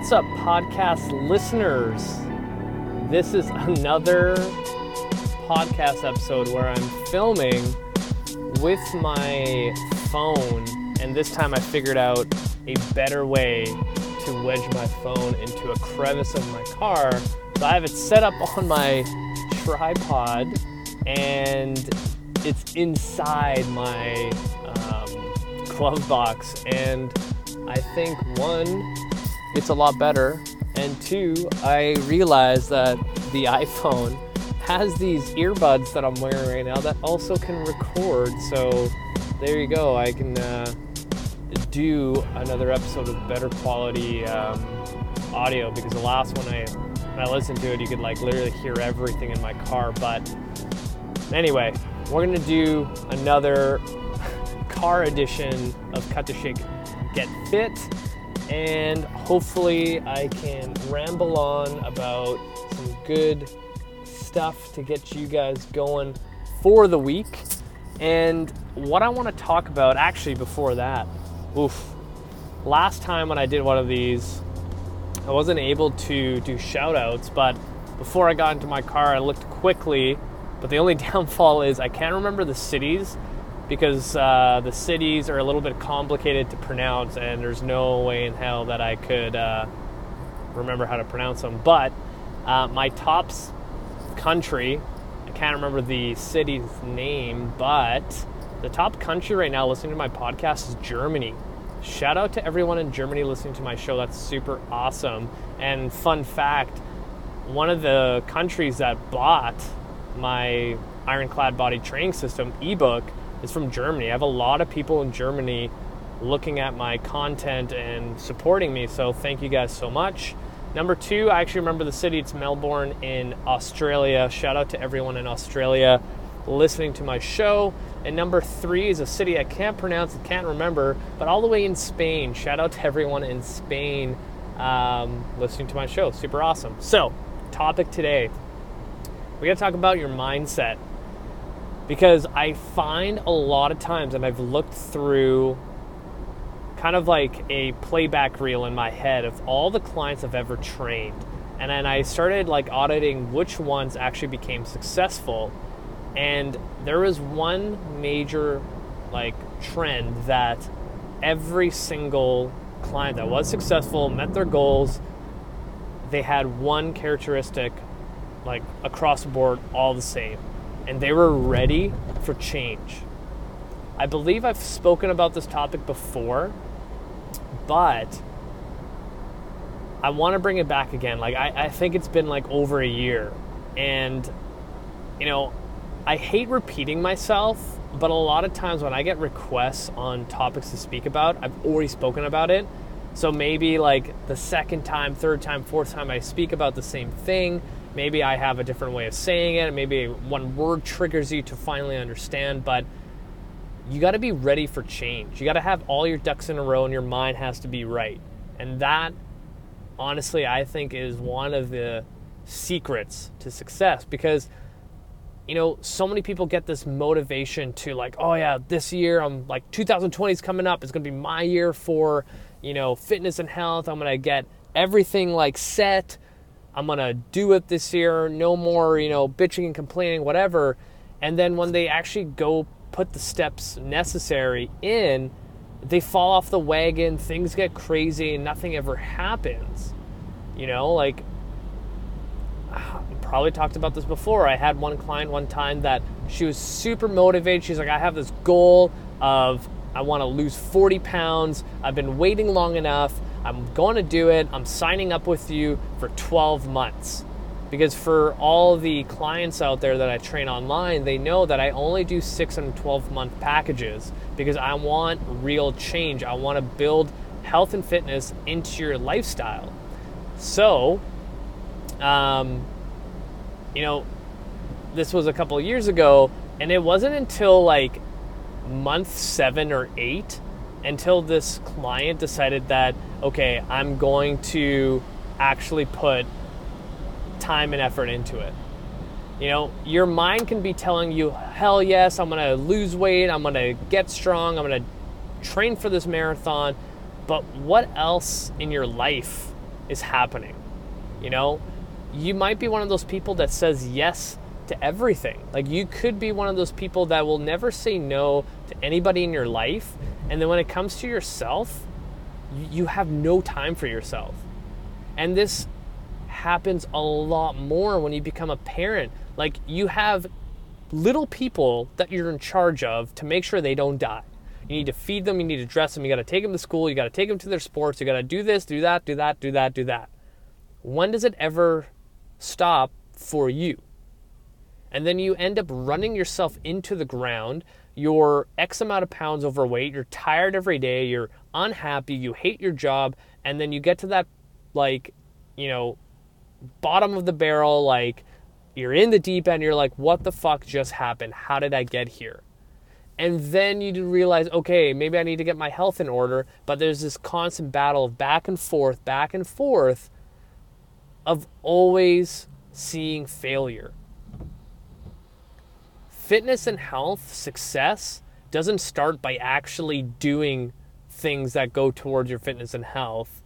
What's up, podcast listeners? This is another podcast episode where I'm filming with my phone, and this time I figured out a better way to wedge my phone into a crevice of my car. So I have it set up on my tripod, and it's inside my um, glove box. And I think one, it's a lot better, and two, I realized that the iPhone has these earbuds that I'm wearing right now that also can record. So there you go. I can uh, do another episode of better quality um, audio because the last one I when I listened to it, you could like literally hear everything in my car. But anyway, we're gonna do another car edition of Cut to Shake Get Fit, and hopefully I can ramble on about some good stuff to get you guys going for the week. And what I want to talk about, actually, before that, oof, last time when I did one of these, I wasn't able to do shout outs, but before I got into my car, I looked quickly. But the only downfall is I can't remember the cities because uh, the cities are a little bit complicated to pronounce, and there's no way in hell that I could uh, remember how to pronounce them. But uh, my tops country, I can't remember the city's name, but the top country right now listening to my podcast is Germany. Shout out to everyone in Germany listening to my show. That's super awesome. And fun fact one of the countries that bought my Ironclad Body Training System ebook is from Germany. I have a lot of people in Germany looking at my content and supporting me, so thank you guys so much. Number two, I actually remember the city. It's Melbourne in Australia. Shout out to everyone in Australia listening to my show. And number three is a city I can't pronounce, can't remember, but all the way in Spain. Shout out to everyone in Spain um, listening to my show. Super awesome. So, topic today we got to talk about your mindset because I find a lot of times, and I've looked through kind of like a playback reel in my head of all the clients I've ever trained. And then I started like auditing which ones actually became successful. And there was one major like trend that every single client that was successful met their goals. They had one characteristic like across the board all the same. And they were ready for change. I believe I've spoken about this topic before, but I want to bring it back again. Like, I, I think it's been like over a year. And, you know, I hate repeating myself, but a lot of times when I get requests on topics to speak about, I've already spoken about it. So maybe like the second time, third time, fourth time I speak about the same thing, maybe I have a different way of saying it. Maybe one word triggers you to finally understand, but you got to be ready for change. You got to have all your ducks in a row and your mind has to be right. And that, honestly, I think is one of the secrets to success because, you know, so many people get this motivation to, like, oh, yeah, this year, I'm like, 2020 is coming up. It's going to be my year for, you know, fitness and health. I'm going to get everything like set. I'm going to do it this year. No more, you know, bitching and complaining, whatever. And then when they actually go put the steps necessary in, they fall off the wagon, things get crazy, and nothing ever happens. You know, like, probably talked about this before. I had one client one time that she was super motivated. She's like, I have this goal of I want to lose 40 pounds. I've been waiting long enough. I'm going to do it. I'm signing up with you for 12 months. Because for all the clients out there that I train online, they know that I only do 6 and 12 month packages because I want real change. I want to build health and fitness into your lifestyle. So, um, you know, this was a couple years ago, and it wasn't until like month seven or eight until this client decided that, okay, I'm going to actually put time and effort into it. You know, your mind can be telling you, hell yes, I'm gonna lose weight, I'm gonna get strong, I'm gonna train for this marathon. But what else in your life is happening. You know, you might be one of those people that says yes to everything. Like you could be one of those people that will never say no to anybody in your life. And then when it comes to yourself, you have no time for yourself. And this happens a lot more when you become a parent. Like you have little people that you're in charge of to make sure they don't die. You need to feed them, you need to dress them, you got to take them to school, you got to take them to their sports, you got to do this, do that, do that, do that, do that. When does it ever stop for you? And then you end up running yourself into the ground. You're X amount of pounds overweight, you're tired every day, you're unhappy, you hate your job, and then you get to that, like, you know, bottom of the barrel, like, you're in the deep end, you're like, what the fuck just happened? How did I get here? And then you realize, okay, maybe I need to get my health in order, but there's this constant battle of back and forth, back and forth of always seeing failure. Fitness and health success doesn't start by actually doing things that go towards your fitness and health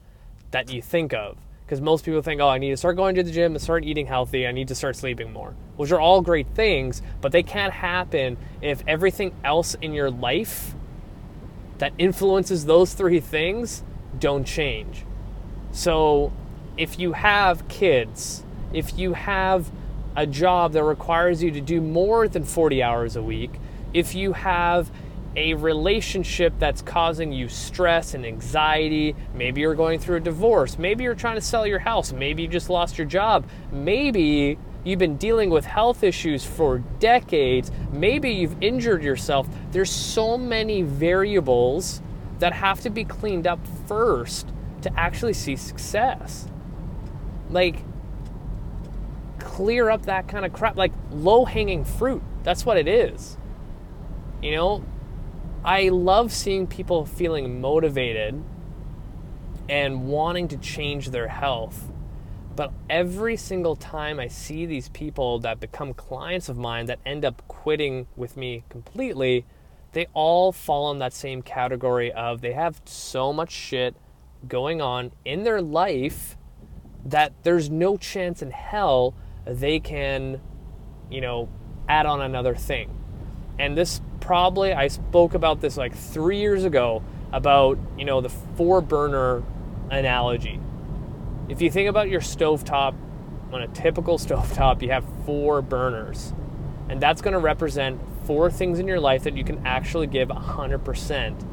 that you think of because most people think, oh, I need to start going to the gym and start eating healthy. I need to start sleeping more, which are all great things, but they can't happen if everything else in your life that influences those three things don't change. So if you have kids, if you have a job that requires you to do more than 40 hours a week, if you have a relationship that's causing you stress and anxiety. Maybe you're going through a divorce. Maybe you're trying to sell your house. Maybe you just lost your job. Maybe you've been dealing with health issues for decades. Maybe you've injured yourself. There's so many variables that have to be cleaned up first to actually see success. Like, clear up that kind of crap, like low hanging fruit. That's what it is. You know, I love seeing people feeling motivated and wanting to change their health. But every single time I see these people that become clients of mine that end up quitting with me completely, they all fall in that same category of they have so much shit going on in their life that there's no chance in hell they can, you know, add on another thing. And this probably I spoke about this like three years ago about you know the four burner analogy. If you think about your stovetop, on a typical stovetop, you have four burners, and that's going to represent four things in your life that you can actually give 100%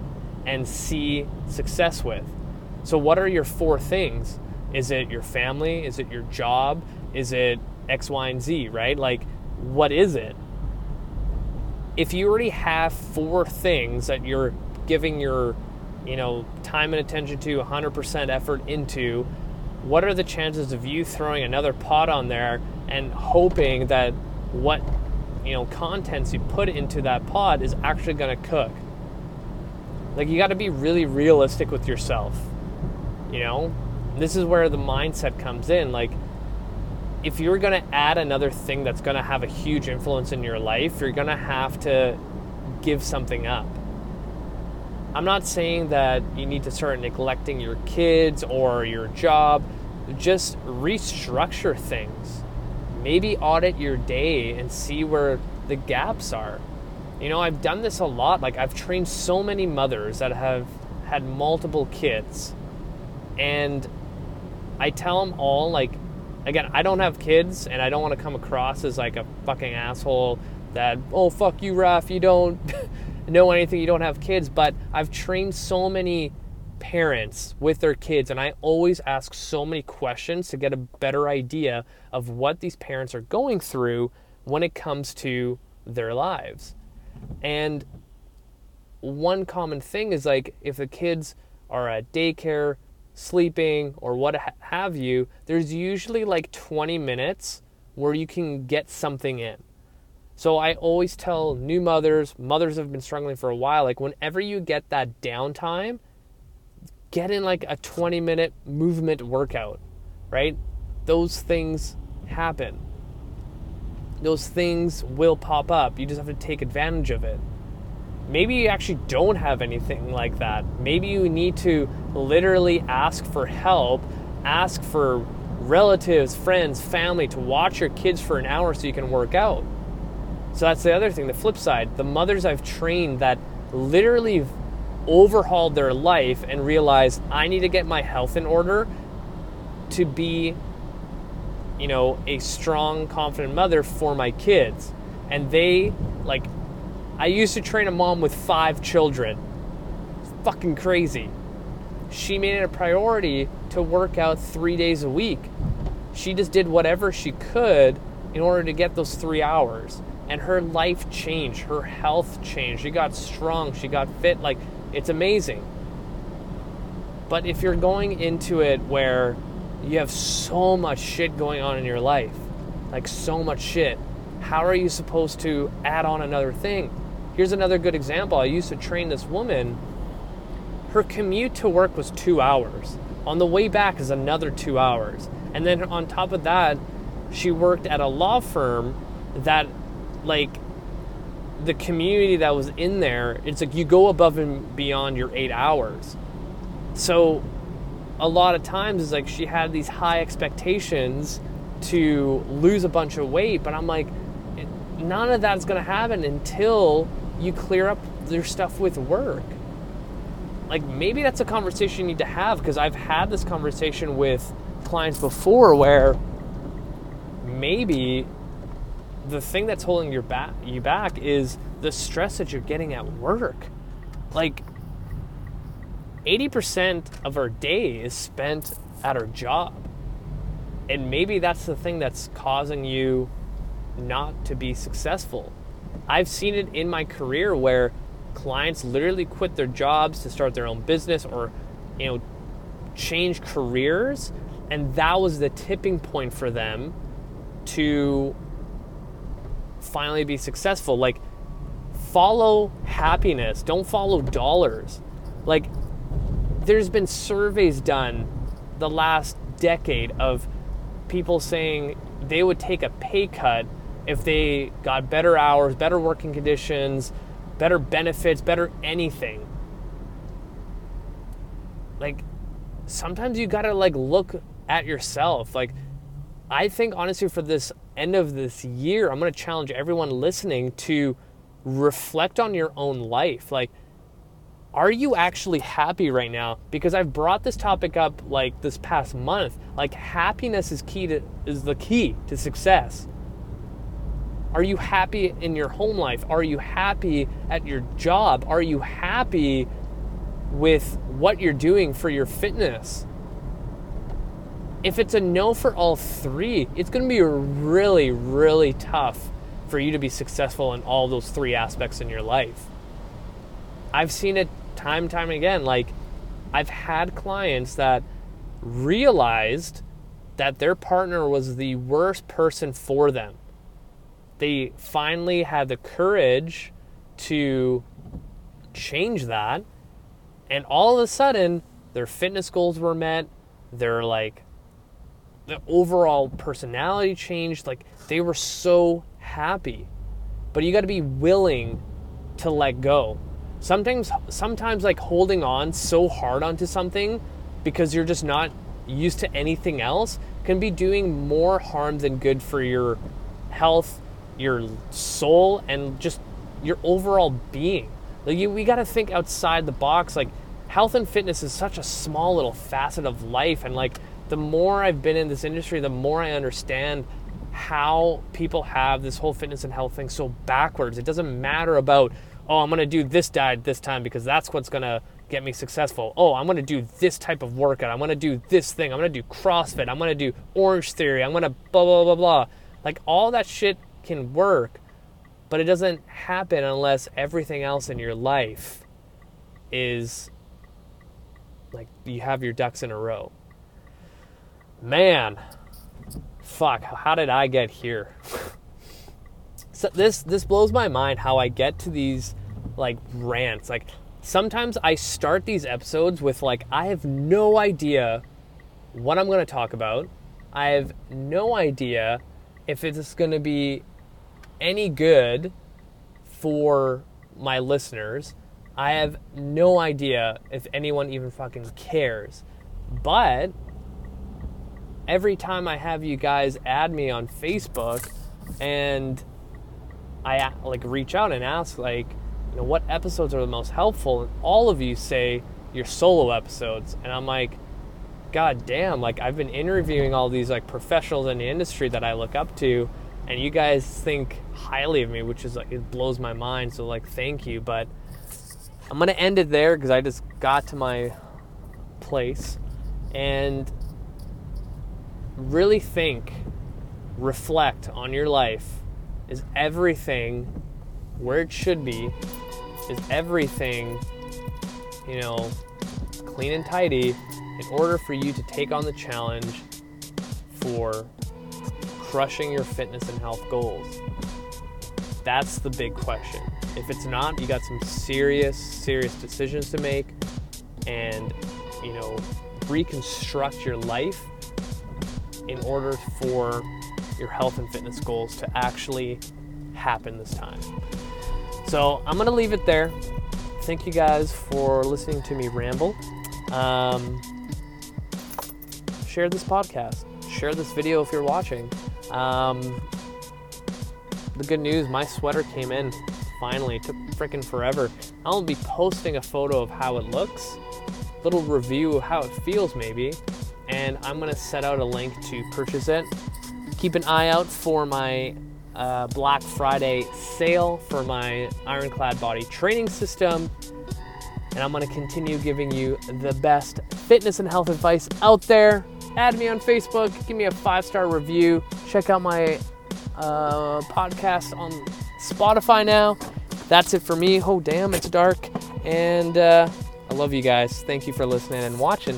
and see success with. So, what are your four things? Is it your family? Is it your job? Is it X, Y, and Z, right? Like, what is it? if you already have four things that you're giving your you know time and attention to 100% effort into what are the chances of you throwing another pot on there and hoping that what you know contents you put into that pot is actually going to cook like you got to be really realistic with yourself you know this is where the mindset comes in like if you're going to add another thing that's going to have a huge influence in your life, you're going to have to give something up. I'm not saying that you need to start neglecting your kids or your job. Just restructure things. Maybe audit your day and see where the gaps are. You know, I've done this a lot. Like, I've trained so many mothers that have had multiple kids. And I tell them all, like, again, I don't have kids, and I don't want to come across as like a fucking asshole that, oh, fuck you, Raf, you don't know anything, you don't have kids. But I've trained so many parents with their kids, and I always ask so many questions to get a better idea of what these parents are going through when it comes to their lives. And one common thing is like if the kids are at daycare, sleeping, or what have you, there's usually like 20 minutes where you can get something in. So I always tell new mothers, mothers have been struggling for a while, like whenever you get that downtime, get in like a 20 minute movement workout, right? Those things happen. Those things will pop up. You just have to take advantage of it. Maybe you actually don't have anything like that. Maybe you need to literally ask for help ask for relatives, friends, family to watch your kids for an hour so you can work out. So that's the other thing, the flip side. The mothers I've trained that literally overhauled their life and realized I need to get my health in order to be you know, a strong, confident mother for my kids. And they like I used to train a mom with 5 children. It's fucking crazy. She made it a priority to work out 3 days a week. She just did whatever she could in order to get those 3 hours and her life changed, her health changed. She got strong, she got fit. Like, it's amazing. But if you're going into it where you have so much shit going on in your life, like so much shit, how are you supposed to add on another thing? Here's another good example. I used to train this woman. Her commute to work was two hours. On the way back is another two hours. And then on top of that, she worked at a law firm that like the community that was in there, it's like you go above and beyond your eight hours. So a lot of times it's like she had these high expectations to lose a bunch of weight, but I'm like, none of that's gonna happen until you clear up your stuff with work. Like maybe that's a conversation you need to have because I've had this conversation with clients before where maybe the thing that's holding your back you back is the stress that you're getting at work. Like 80% of our day is spent at our job. And maybe that's the thing that's causing you not to be successful. I've seen it in my career where clients literally quit their jobs to start their own business or you know change careers and that was the tipping point for them to finally be successful. Like, follow happiness, don't follow dollars. Like, there's been surveys done the last decade of people saying they would take a pay cut if they got better hours, better working conditions, better benefits, better anything. Like sometimes you got to like look at yourself. Like I think honestly for this end of this year, I'm going to challenge everyone listening to reflect on your own life. Like, are you actually happy right now? Because I've brought this topic up like this past month. Like, happiness is key to is the key to success. Are you happy in your home life? Are you happy at your job? Are you happy with what you're doing for your fitness? if it's a no for all three, it's going to be really, really tough for you to be successful in all those three aspects in your life. I've seen it time and time again. Like, I've had clients that realized that their partner was the worst person for them. They finally had the courage to change that, and all of a sudden, their fitness goals were met. They're like the overall personality changed. Like they were so happy. But you got to be willing to let go. Sometimes sometimes like holding on so hard onto something because you're just not used to anything else can be doing more harm than good for your health, your soul and just your overall being. Like you, we got to think outside the box like health and fitness is such a small little facet of life and like the more I've been in this industry, the more I understand how people have this whole fitness and health thing so backwards. It doesn't matter about, oh, I'm going to do this diet this time because that's what's going to get me successful. Oh, I'm going to do this type of workout. I'm going to do this thing. I'm going to do CrossFit. I'm going to do Orange Theory. I'm going to blah, blah, blah, blah. Like all that shit can work, but it doesn't happen unless everything else in your life is like you have your ducks in a row man, fuck, how did I get here? so this this blows my mind how I get to these like rants. Like sometimes I start these episodes with like I have no idea what I'm going to talk about. I have no idea if it's going to be any good for my listeners. I have no idea if anyone even fucking cares. But every time I have you guys add me on Facebook and I like reach out and ask like, you know, what episodes are the most helpful? And all of you say your solo episodes. And I'm like, God damn, like I've been interviewing all these like professionals in the industry that I look up to and you guys think highly of me, which is like it blows my mind. So like thank you. But I'm gonna end it there because I just got to my place and really think, reflect on your life. Is everything where it should be? Is everything, you know, clean and tidy in order for you to take on the challenge for crushing your fitness and health goals? That's the big question. If it's not, you got some serious, serious decisions to make and, you know, reconstruct your life in order for your health and fitness goals to actually happen this time. So I'm going to leave it there. Thank you guys for listening to me ramble. Um, share this podcast, share this video if you're watching. Um, the good news my sweater came in finally. It took freaking forever. I'll be posting a photo of how it looks, little review of how it feels, maybe and I'm gonna set out a link to purchase it. Keep an eye out for my uh, Black Friday sale for my Ironclad Body Training System, and I'm gonna continue giving you the best fitness and health advice out there. Add me on Facebook, give me a five star review, check out my uh, podcast on Spotify now. That's it for me. Oh, damn, it's dark. And uh, I love you guys. Thank you for listening and watching.